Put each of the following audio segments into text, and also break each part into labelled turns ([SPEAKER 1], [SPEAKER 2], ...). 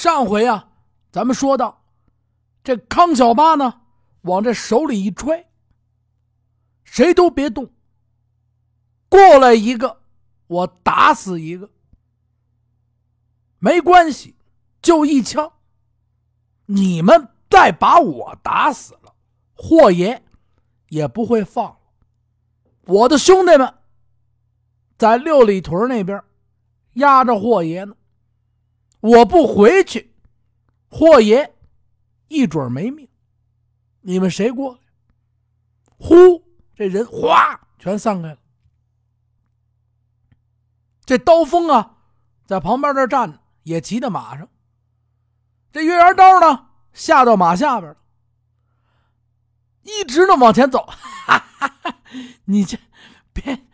[SPEAKER 1] 上回啊，咱们说到这康小八呢，往这手里一揣，谁都别动。过来一个，我打死一个，没关系，就一枪。你们再把我打死了，霍爷也不会放我的兄弟们在六里屯那边压着霍爷呢。我不回去，霍爷一准没命。你们谁过来？呼，这人哗全散开了。这刀锋啊，在旁边这站着，也骑在马上。这月牙刀呢，下到马下边了，一直的往前走。哈哈哈你这别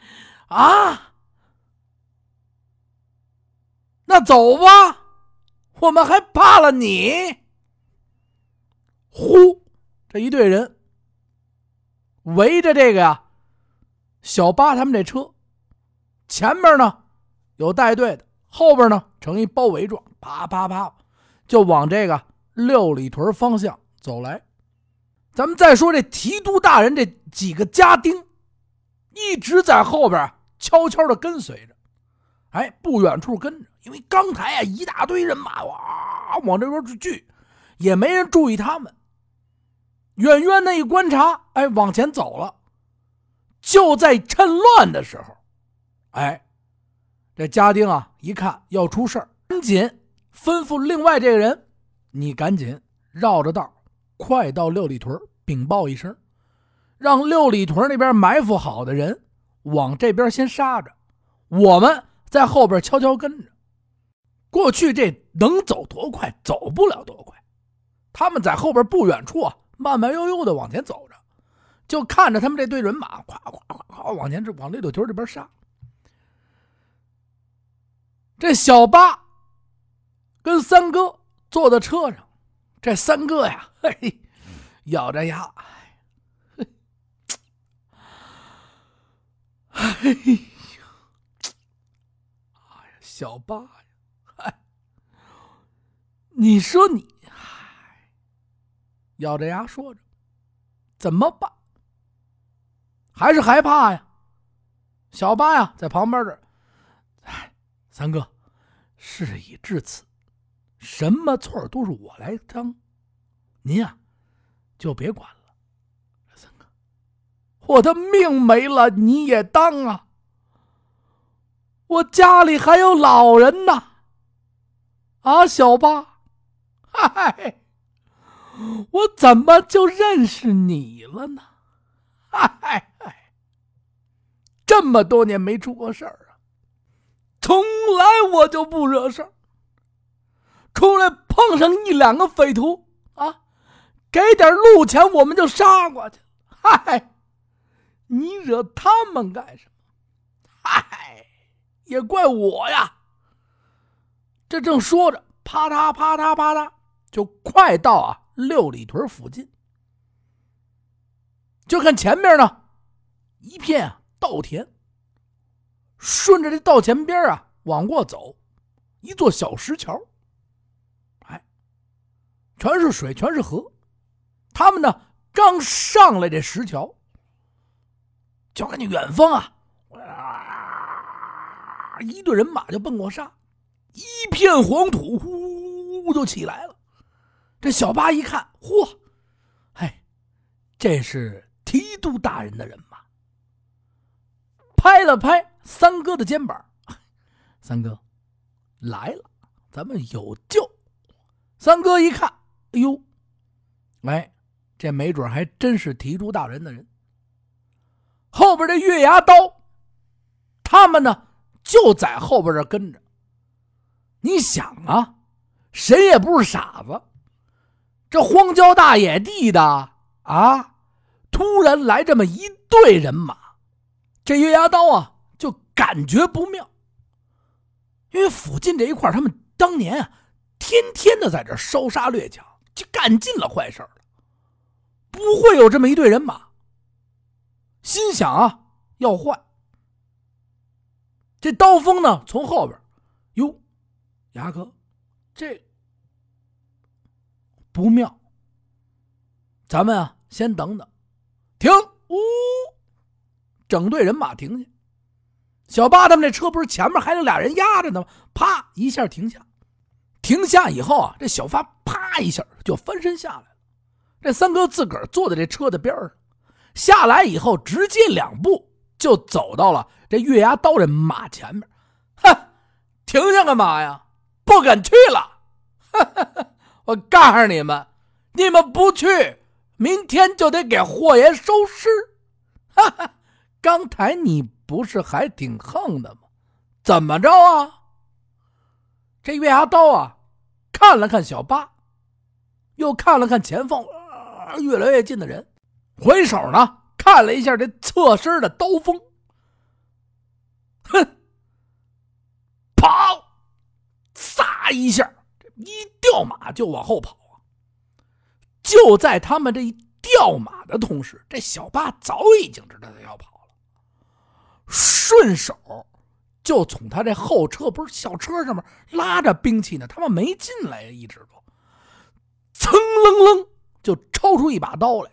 [SPEAKER 1] 啊，那走吧。我们还怕了你？呼，这一队人围着这个呀，小八他们这车，前面呢有带队的，后边呢成一包围状，啪啪啪就往这个六里屯方向走来。咱们再说这提督大人这几个家丁，一直在后边悄悄的跟随着。哎，不远处跟着，因为刚才啊一大堆人马哇往这边去聚，也没人注意他们。远远的一观察，哎，往前走了。就在趁乱的时候，哎，这家丁啊一看要出事赶紧吩咐另外这个人：“你赶紧绕着道，快到六里屯禀报一声，让六里屯那边埋伏好的人往这边先杀着，我们。”在后边悄悄跟着，过去这能走多快？走不了多快。他们在后边不远处啊，慢慢悠悠的往前走着，就看着他们这队人马，咵咵咵咵往前这往六里屯这边杀。这小八跟三哥坐在车上，这三哥呀，嘿，咬着牙，嘿。小八呀，你说你，嗨，咬着牙说着，怎么办？还是害怕呀？小八呀，在旁边这，哎，三哥，事已至此，什么错都是我来当，您呀，就别管了。三哥，我的命没了，你也当啊！我家里还有老人呢，啊，小八，嗨，我怎么就认识你了呢？嗨嗨，这么多年没出过事儿啊，从来我就不惹事儿，出来碰上一两个匪徒啊，给点路钱我们就杀过去。嗨，你惹他们干什么？嗨。也怪我呀！这正说着，啪嗒啪嗒啪嗒，就快到啊六里屯附近。就看前面呢，一片稻田。顺着这稻田边啊往过走，一座小石桥。哎，全是水，全是河。他们呢刚上来这石桥，就看见远方啊。一队人马就奔过沙，一片黄土呼就起来了。这小八一看，嚯，嘿，这是提督大人的人吗。拍了拍三哥的肩膀，三哥来了，咱们有救。三哥一看，哎呦，哎，这没准还真是提督大人的人。后边这月牙刀，他们呢？就在后边这跟着。你想啊，谁也不是傻子。这荒郊大野地的啊，突然来这么一队人马，这月牙刀啊就感觉不妙。因为附近这一块，他们当年啊，天天的在这烧杀掠抢，就干尽了坏事了，不会有这么一队人马。心想啊，要换。这刀锋呢，从后边，哟，牙哥，这不妙。咱们啊，先等等，停！呜，整队人马停下。小八他们这车不是前面还有俩人压着呢吗？啪一下停下，停下以后啊，这小发啪一下就翻身下来了。这三哥自个儿坐在这车的边上，下来以后直接两步就走到了这月牙刀这马前面。哼，停下干嘛呀？不敢去了。哈哈哈我告诉你们，你们不去。明天就得给霍爷收尸，哈哈！刚才你不是还挺横的吗？怎么着啊？这月牙刀啊，看了看小八，又看了看前方越来越近的人，回手呢看了一下这侧身的刀锋，哼，跑，撒一下，一掉马就往后跑啊。就在他们这一掉马的同时，这小八早已经知道他要跑了，顺手就从他这后车不是小车上面拉着兵器呢，他们没进来，一直都，噌楞楞就抽出一把刀来，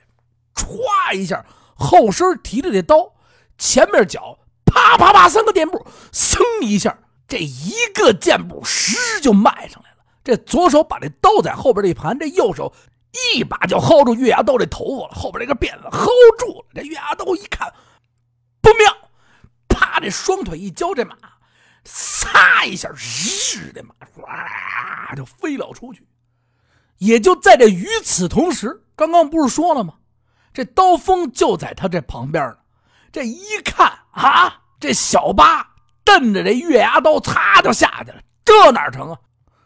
[SPEAKER 1] 歘一下后身提着这刀，前面脚啪啪啪三个箭步，噌一下这一个箭步实就迈上来了，这左手把这刀在后边这一盘，这右手。一把就薅住月牙刀这头发了，后边这个辫子薅住了。这月牙刀一看不妙，啪！这双腿一交，这马撒一下，日，的马唰就飞了出去。也就在这与此同时，刚刚不是说了吗？这刀锋就在他这旁边呢。这一看啊，这小八瞪着这月牙刀，擦就下去了。这哪成啊？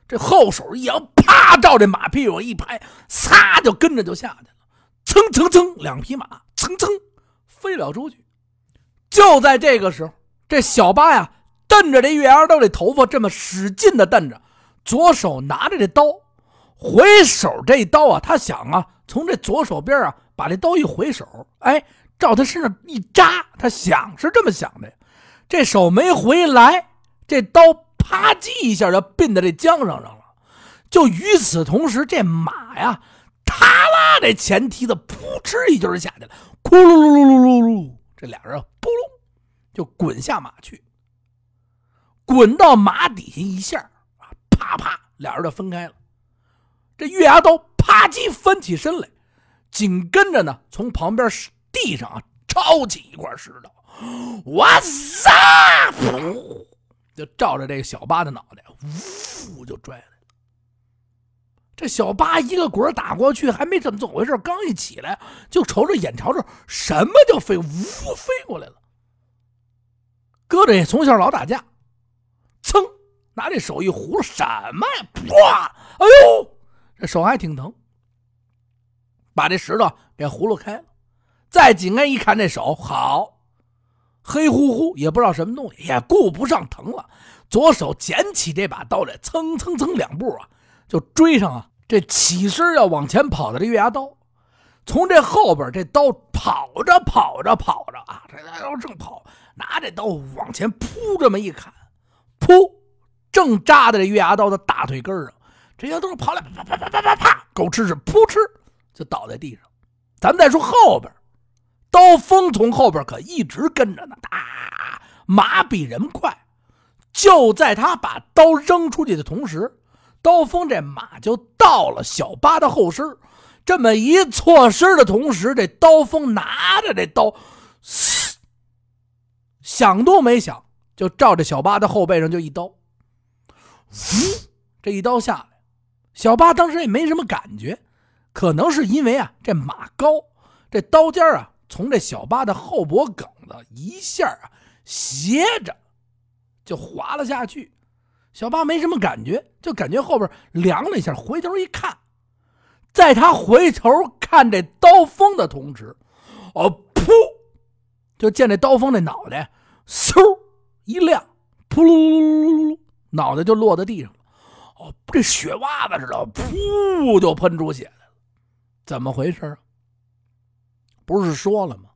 [SPEAKER 1] 这后手一扬，啪，照这马屁股一拍，撒就跟着就下去了。蹭蹭蹭，两匹马蹭蹭飞了出去。就在这个时候，这小八呀，瞪着这月牙刀这头发，这么使劲的瞪着，左手拿着这刀，回手这一刀啊，他想啊，从这左手边啊，把这刀一回手，哎，照他身上一扎，他想是这么想的，这手没回来，这刀。啪叽一下就并到这缰绳上了，就与此同时，这马呀，他拉这前蹄子，扑哧一就是下去了，咕噜噜噜噜噜噜，这俩人扑隆就滚下马去，滚到马底下一下啊，啪啪，俩人就分开了。这月牙刀啪叽翻起身来，紧跟着呢，从旁边地上啊抄起一块石头，哇塞，噗！就照着这个小八的脑袋，呜就拽来了。这小八一个滚打过去，还没怎么怎么回事，刚一起来，就瞅着眼瞅着什么就飞，呜飞过来了。哥这从小老打架，噌拿这手一糊，什么呀？啪！哎呦，这手还挺疼，把这石头给葫芦开了。再紧挨一看，这手好。黑乎乎，也不知道什么东西，也顾不上疼了，左手捡起这把刀来，蹭蹭蹭两步啊，就追上啊！这起身要往前跑的这月牙刀，从这后边这刀跑着跑着跑着啊，这刀正跑，拿这刀往前扑，这么一砍，噗，正扎在这月牙刀的大腿根上，这些都是跑来啪啪啪啪啪啪，狗吃屎，噗嗤就倒在地上。咱们再说后边。刀锋从后边可一直跟着呢，哒，马比人快。就在他把刀扔出去的同时，刀锋这马就到了小八的后身。这么一错身的同时，这刀锋拿着这刀，想都没想，就照着小八的后背上就一刀。呜，这一刀下来，小八当时也没什么感觉，可能是因为啊，这马高，这刀尖啊。从这小八的后脖梗子一下啊，斜着就滑了下去。小八没什么感觉，就感觉后边凉了一下。回头一看，在他回头看这刀锋的同时，哦，噗！就见这刀锋那脑袋嗖一亮，噗噜噜噜噜噜，脑袋就落在地上了。哦，这血洼子似的，噗就喷出血来了。怎么回事啊？不是说了吗？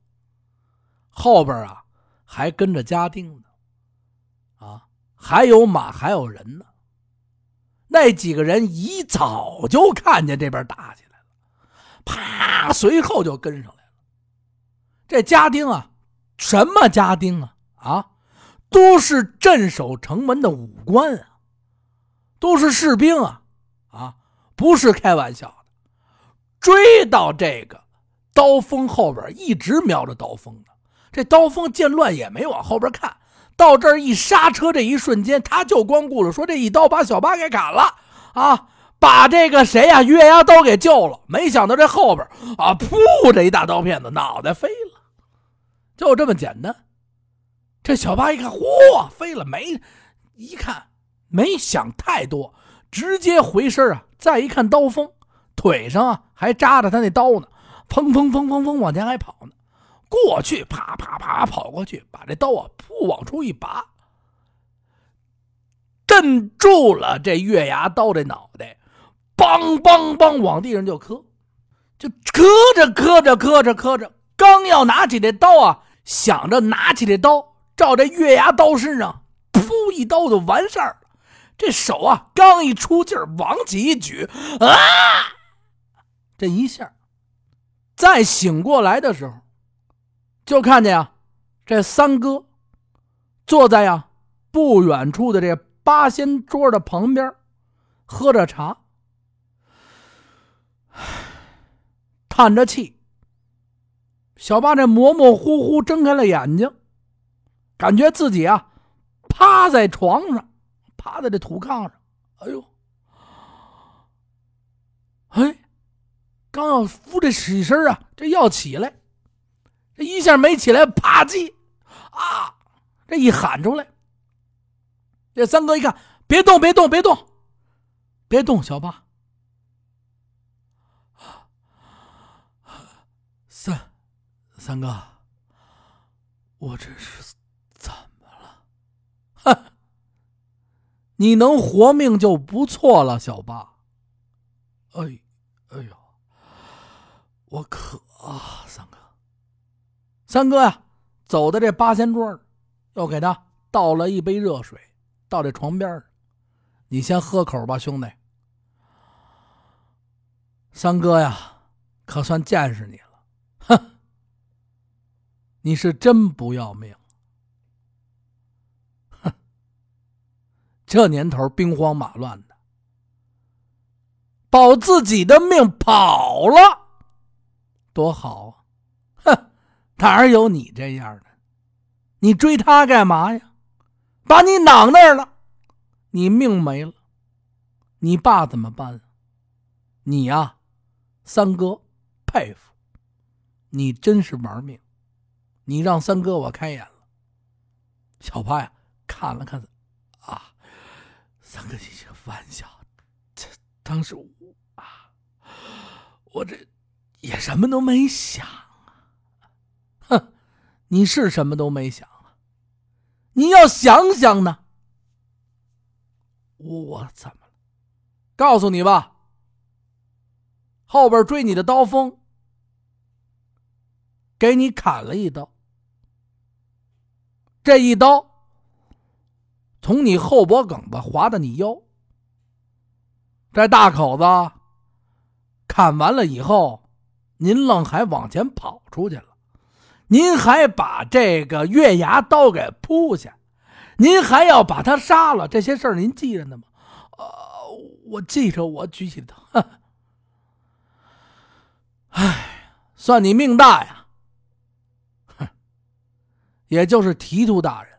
[SPEAKER 1] 后边啊还跟着家丁呢，啊，还有马，还有人呢。那几个人一早就看见这边打起来了，啪，随后就跟上来了。这家丁啊，什么家丁啊？啊，都是镇守城门的武官啊，都是士兵啊，啊，不是开玩笑的。追到这个刀锋后边，一直瞄着刀锋呢。这刀锋见乱也没往后边看。到这儿一刹车，这一瞬间他就光顾着说这一刀把小八给砍了啊，把这个谁呀月牙刀给救了。没想到这后边啊，噗，这一大刀片子脑袋飞了，就这么简单。这小八一看，嚯，飞了没？一看没想太多，直接回身啊。再一看刀锋，腿上啊还扎着他那刀呢，砰砰砰砰砰往前还跑呢。过去，啪啪啪跑过去，把这刀啊，噗往出一拔，镇住了这月牙刀这脑袋，梆梆梆往地上就磕，就磕着磕着磕着磕着，刚要拿起这刀啊，想着拿起这刀照这月牙刀身上噗一刀就完事儿了，这手啊刚一出劲儿，往起一举，啊，这一下，再醒过来的时候。就看见呀，这三哥坐在呀不远处的这八仙桌的旁边，喝着茶，叹着气。小八这模模糊糊睁开了眼睛，感觉自己啊趴在床上，趴在这土炕上。哎呦，哎，刚要扶这起身啊，这要起来。这一下没起来，啪叽，啊！这一喊出来，这三哥一看，别动，别动，别动，别动，小八，三三哥，我这是怎么了？哼，你能活命就不错了，小八。哎，哎呦，我渴啊，三哥。三哥呀，走到这八仙桌又给他倒了一杯热水，到这床边，你先喝口吧，兄弟。三哥呀，可算见识你了，哼，你是真不要命，哼，这年头兵荒马乱的，保自己的命跑了，多好啊！哼哪有你这样的？你追他干嘛呀？把你挡那儿了，你命没了。你爸怎么办？你呀，三哥佩服你，真是玩命。你让三哥我开眼了。小八呀，看了看，啊，三哥，你这玩笑，这当时我啊，我这也什么都没想啊，哼。你是什么都没想啊？你要想想呢。我怎么了？告诉你吧，后边追你的刀锋给你砍了一刀，这一刀从你后脖梗子划到你腰，这大口子砍完了以后，您愣还往前跑出去了。您还把这个月牙刀给扑下，您还要把他杀了，这些事儿您记着呢吗？呃，我记着，我举起刀。哎，算你命大呀！哼，也就是提督大人，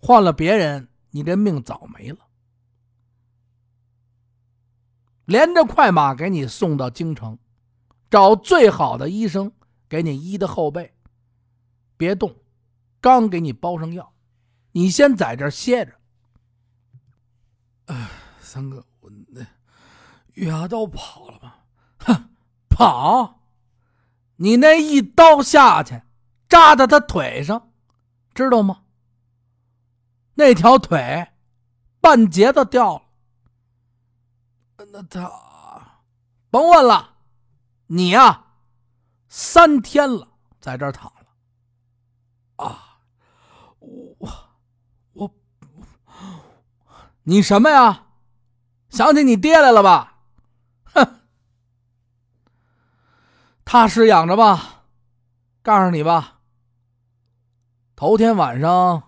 [SPEAKER 1] 换了别人，你这命早没了。连着快马给你送到京城，找最好的医生给你医的后背。别动，刚给你包上药，你先在这歇着。哎，三哥，我那月牙刀跑了吗？哼，跑！你那一刀下去，扎在他腿上，知道吗？那条腿半截子掉了。那他甭问了，你呀，三天了，在这躺了。啊，我我，你什么呀？想起你爹来了吧？哼，踏实养着吧。告诉你吧，头天晚上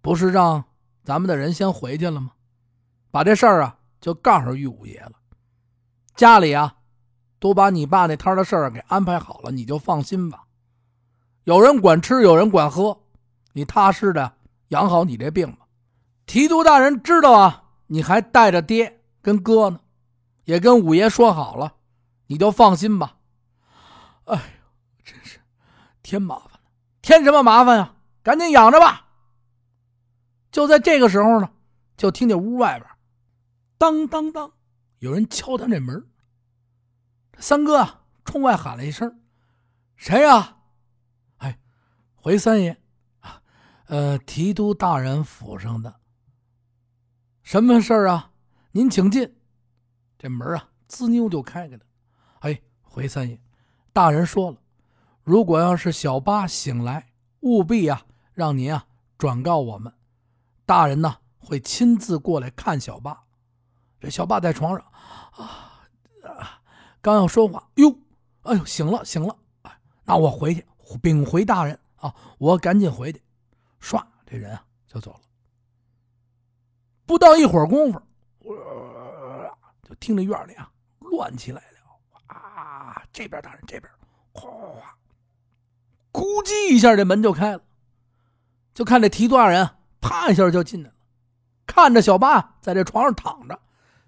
[SPEAKER 1] 不是让咱们的人先回去了吗？把这事儿啊就告诉玉五爷了。家里啊都把你爸那摊的事儿给安排好了，你就放心吧。有人管吃，有人管喝，你踏实的养好你这病吧。提督大人知道啊。你还带着爹跟哥呢，也跟五爷说好了，你就放心吧。哎呦，真是添麻烦了，添什么麻烦呀？赶紧养着吧。就在这个时候呢，就听见屋外边当当当，有人敲他这门。三哥啊，冲外喊了一声：“谁呀？”哎，回三爷啊，呃，提督大人府上的。什么事儿啊？您请进。这门啊，滋妞就开开了。哎，回三爷，大人说了，如果要是小八醒来，务必啊让您啊转告我们，大人呢会亲自过来看小八。这小八在床上啊，刚要说话，哟，哎呦，醒了醒了。哎，那我回去禀回大人啊，我赶紧回去。唰，这人啊就走了。不到一会儿功夫，就听着院里啊乱起来了啊！这边大人这边，哗哗哗，咕叽一下，这门就开了。就看这提督大人啪一下就进来了，看着小八在这床上躺着，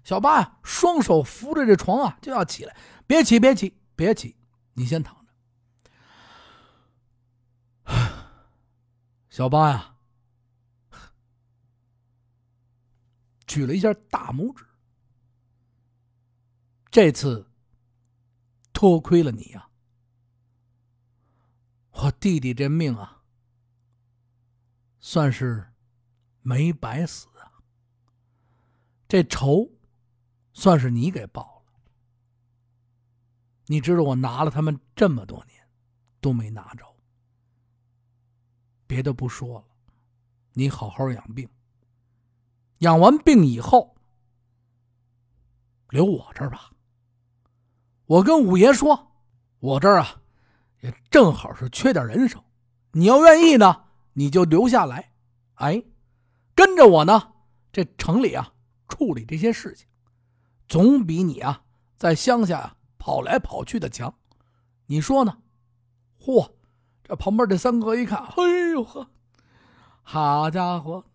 [SPEAKER 1] 小八呀双手扶着这床啊就要起来，别起别起别起，你先躺着。小八呀。举了一下大拇指。这次多亏了你呀，我弟弟这命啊，算是没白死啊。这仇算是你给报了。你知道我拿了他们这么多年，都没拿着。别的不说了，你好好养病。养完病以后，留我这儿吧。我跟五爷说，我这儿啊，也正好是缺点人手。你要愿意呢，你就留下来，哎，跟着我呢。这城里啊，处理这些事情，总比你啊在乡下啊跑来跑去的强。你说呢？嚯！这旁边这三哥一看，哎呦呵，好家伙，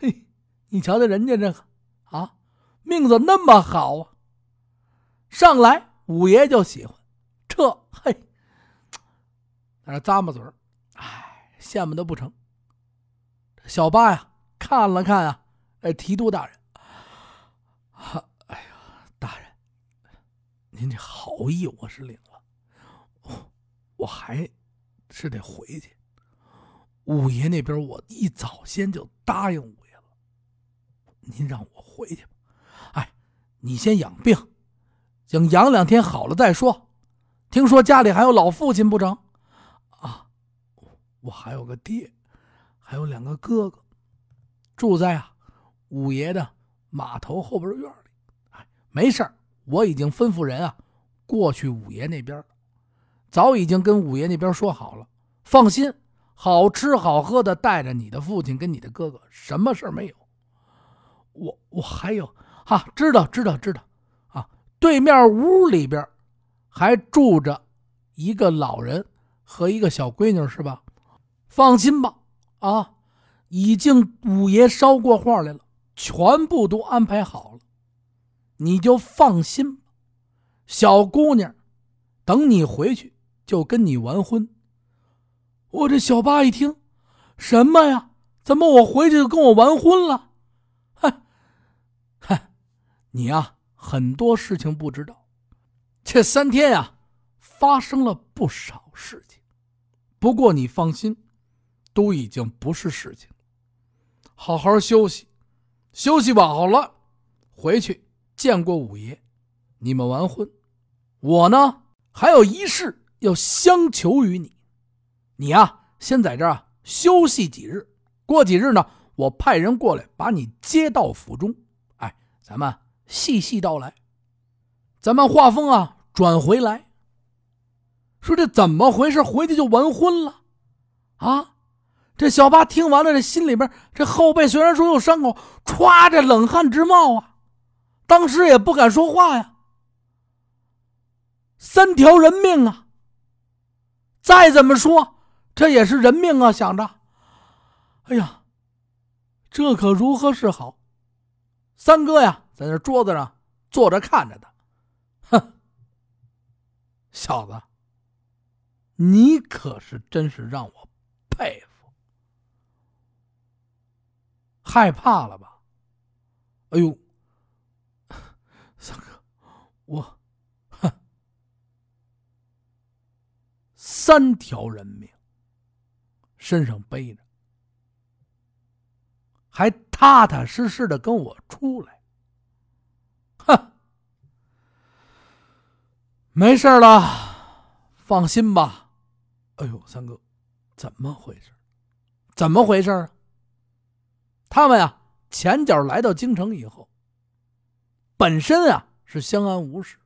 [SPEAKER 1] 嘿！你瞧瞧人家这个，啊，命怎么那么好啊？上来五爷就喜欢，这嘿，在那咂巴嘴儿，哎，羡慕的不成。小八呀，看了看啊，哎，提督大人，哈，您这好意我是领了，我还是得回去。五爷那边我一早先就答应五爷了。您让我回去吧，哎，你先养病，等养两天好了再说。听说家里还有老父亲不成？啊，我还有个爹，还有两个哥哥，住在啊五爷的码头后边院里。哎，没事我已经吩咐人啊过去五爷那边，早已经跟五爷那边说好了。放心，好吃好喝的带着你的父亲跟你的哥哥，什么事没有。我我还有哈，知道知道知道，啊，对面屋里边还住着一个老人和一个小闺女，是吧？放心吧，啊，已经五爷捎过话来了，全部都安排好了，你就放心吧。小姑娘，等你回去就跟你完婚。我这小八一听，什么呀？怎么我回去就跟我完婚了？你呀，很多事情不知道。这三天呀，发生了不少事情。不过你放心，都已经不是事情。好好休息，休息饱了，回去见过五爷，你们完婚。我呢，还有一事要相求于你。你呀，先在这儿休息几日。过几日呢，我派人过来把你接到府中。哎咱们细细道来。咱们话锋啊转回来，说这怎么回事？回去就完婚了啊！这小八听完了，这心里边这后背虽然说有伤口，歘，这冷汗直冒啊！当时也不敢说话呀。三条人命啊！再怎么说，这也是人命啊！想着，哎呀，这可如何是好？三哥呀，在那桌子上坐着看着他，哼，小子，你可是真是让我佩服，害怕了吧？哎呦，我。哼三条人命，身上背着，还踏踏实实的跟我出来，哼，没事了，放心吧。哎呦，三哥，怎么回事？怎么回事啊？他们呀，前脚来到京城以后，本身啊是相安无事，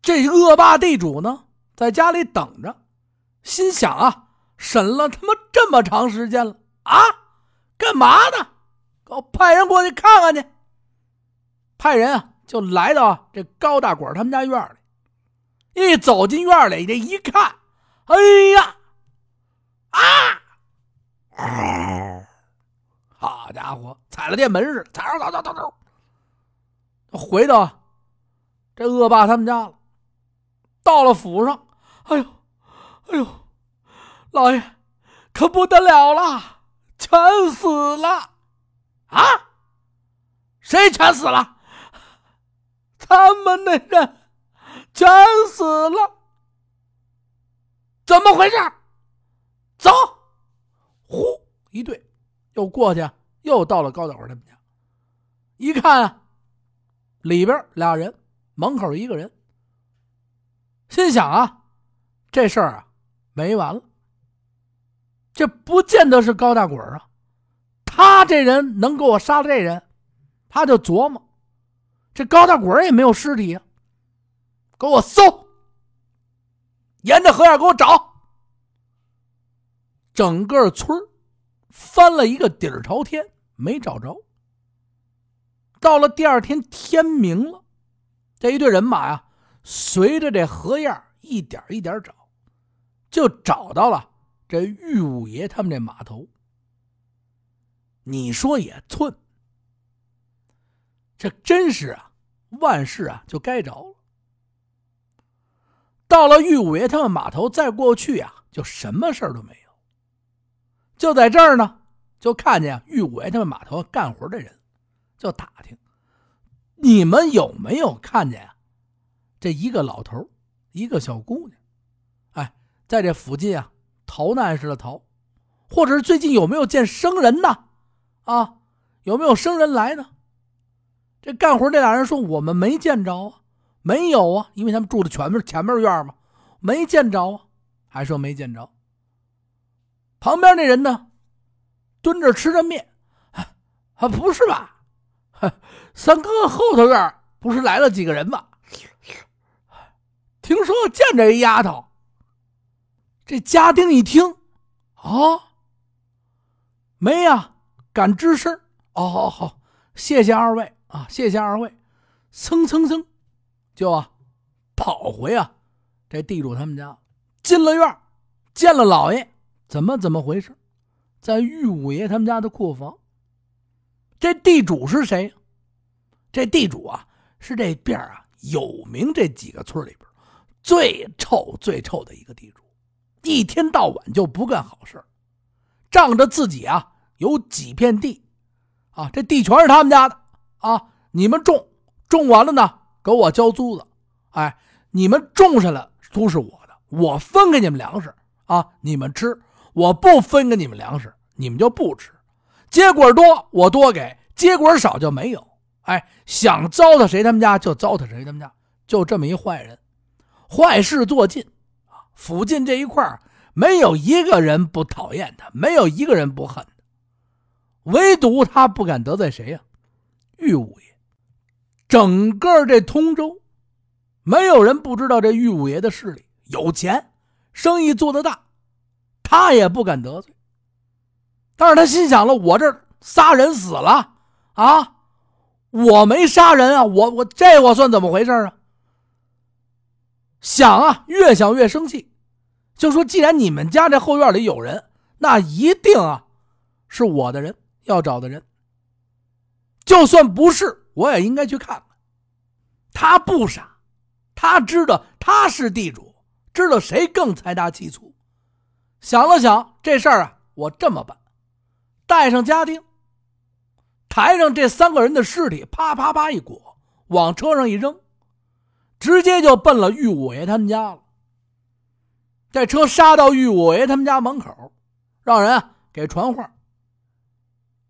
[SPEAKER 1] 这恶霸地主呢？在家里等着，心想啊，审了他妈这么长时间了啊，干嘛呢？给我派人过去看看去。派人啊，就来到这高大管他们家院里。一走进院里，这一看，哎呀，啊！好家伙，踩了电门似的，踩着走走走走，回到这恶霸他们家了。到了府上。哎呦，哎呦，老爷，可不得了了，全死了！啊？谁全死了？他们那人全死了！怎么回事？走！呼，一对，又过去，又到了高大伙他们家。一看，里边俩人，门口一个人，心想啊。这事儿啊，没完了。这不见得是高大滚啊，他这人能给我杀了这人，他就琢磨，这高大滚也没有尸体啊，给我搜，沿着河沿给我找，整个村翻了一个底儿朝天，没找着。到了第二天天明了，这一队人马呀，随着这河沿一点一点找。就找到了这玉五爷他们这码头。你说也寸，这真是啊，万事啊就该着了。到了玉五爷他们码头，再过去啊，就什么事都没有。就在这儿呢，就看见玉五爷他们码头干活的人，就打听：你们有没有看见啊？这一个老头，一个小姑娘。哎在这附近啊，逃难似的逃，或者是最近有没有见生人呢？啊，有没有生人来呢？这干活这俩人说我们没见着啊，没有啊，因为他们住的全是前面院嘛，没见着啊，还说没见着。旁边那人呢，蹲着吃着面，啊，不是吧？三哥后头院不是来了几个人吗？听说见着一丫头。这家丁一听，啊，没呀，敢吱声。哦，好，好，谢谢二位啊，谢谢二位。蹭蹭蹭，就啊，跑回啊，这地主他们家，进了院，见了老爷，怎么怎么回事？在玉五爷他们家的库房。这地主是谁？这地主啊，是这边啊有名这几个村里边最臭最臭的一个地主。一天到晚就不干好事仗着自己啊有几片地，啊，这地全是他们家的啊，你们种种完了呢，给我交租子，哎，你们种上了都是我的，我分给你们粮食啊，你们吃，我不分给你们粮食，你们就不吃，结果多我多给，结果少就没有，哎，想糟蹋谁他们家就糟蹋谁他们家，就这么一坏人，坏事做尽。附近这一块没有一个人不讨厌他，没有一个人不恨他，唯独他不敢得罪谁呀？玉五爷。整个这通州，没有人不知道这玉五爷的势力，有钱，生意做得大，他也不敢得罪。但是他心想了，我这仨人死了啊，我没杀人啊，我我这我算怎么回事啊？想啊，越想越生气，就说：既然你们家这后院里有人，那一定啊，是我的人要找的人。就算不是，我也应该去看看。他不傻，他知道他是地主，知道谁更财大气粗。想了想，这事儿啊，我这么办：带上家丁，抬上这三个人的尸体，啪啪啪一裹，往车上一扔。直接就奔了玉五爷他们家了。这车杀到玉五爷他们家门口，让人给传话。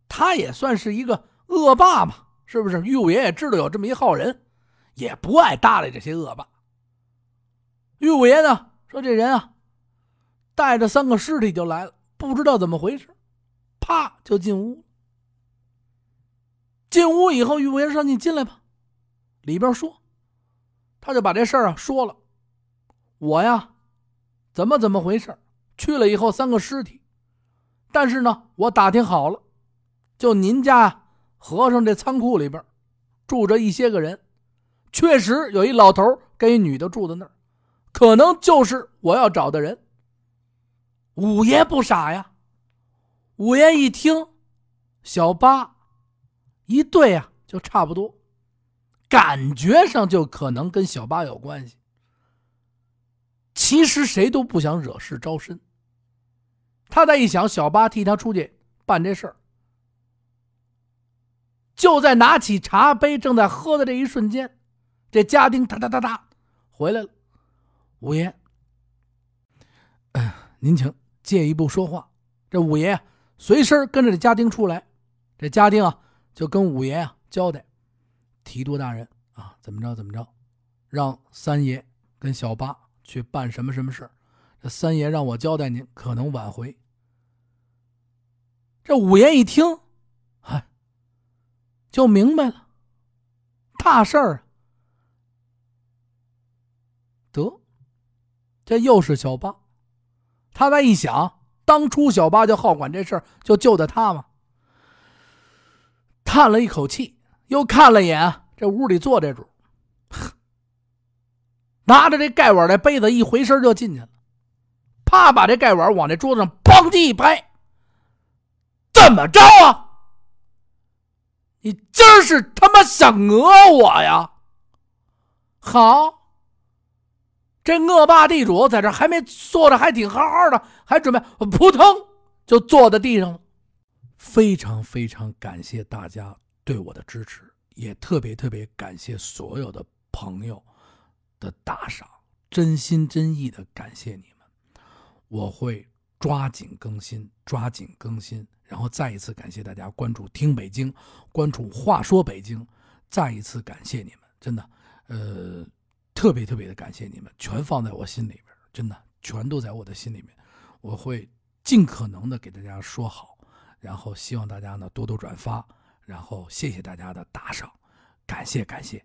[SPEAKER 1] 他也算是一个恶霸嘛，是不是？玉五爷也知道有这么一号人，也不爱搭理这些恶霸。玉五爷呢说：“这人啊，带着三个尸体就来了，不知道怎么回事，啪就进屋。进屋以后，玉五爷说：‘你进来吧。’里边说。”他就把这事儿啊说了，我呀，怎么怎么回事？去了以后三个尸体，但是呢，我打听好了，就您家和尚这仓库里边住着一些个人，确实有一老头跟一女的住在那儿，可能就是我要找的人。五爷不傻呀，五爷一听，小八一对啊，就差不多。感觉上就可能跟小八有关系，其实谁都不想惹事招身。他再一想，小八替他出去办这事儿，就在拿起茶杯正在喝的这一瞬间，这家丁哒哒哒哒回来了。五爷，您请借一步说话。这五爷随身跟着这家丁出来，这家丁啊就跟五爷啊交代。提督大人啊，怎么着怎么着，让三爷跟小八去办什么什么事这三爷让我交代您，可能晚回。这五爷一听，嗨，就明白了，大事儿。得，这又是小八。他再一想，当初小八就好管这事儿，就救的他嘛。叹了一口气。又看了一眼这屋里坐这主，拿着这盖碗的杯子一回身就进去了，啪把这盖碗往这桌子上砰叽一拍，怎么着啊？你今儿是他妈想讹我呀？好，这恶霸地主在这还没坐着，还挺好好的，还准备扑腾就坐在地上了。非常非常感谢大家。对我的支持，也特别特别感谢所有的朋友的打赏，真心真意的感谢你们。我会抓紧更新，抓紧更新，然后再一次感谢大家关注“听北京”，关注“话说北京”，再一次感谢你们，真的，呃，特别特别的感谢你们，全放在我心里边，真的，全都在我的心里面。我会尽可能的给大家说好，然后希望大家呢多多转发。然后谢谢大家的打赏，感谢感谢。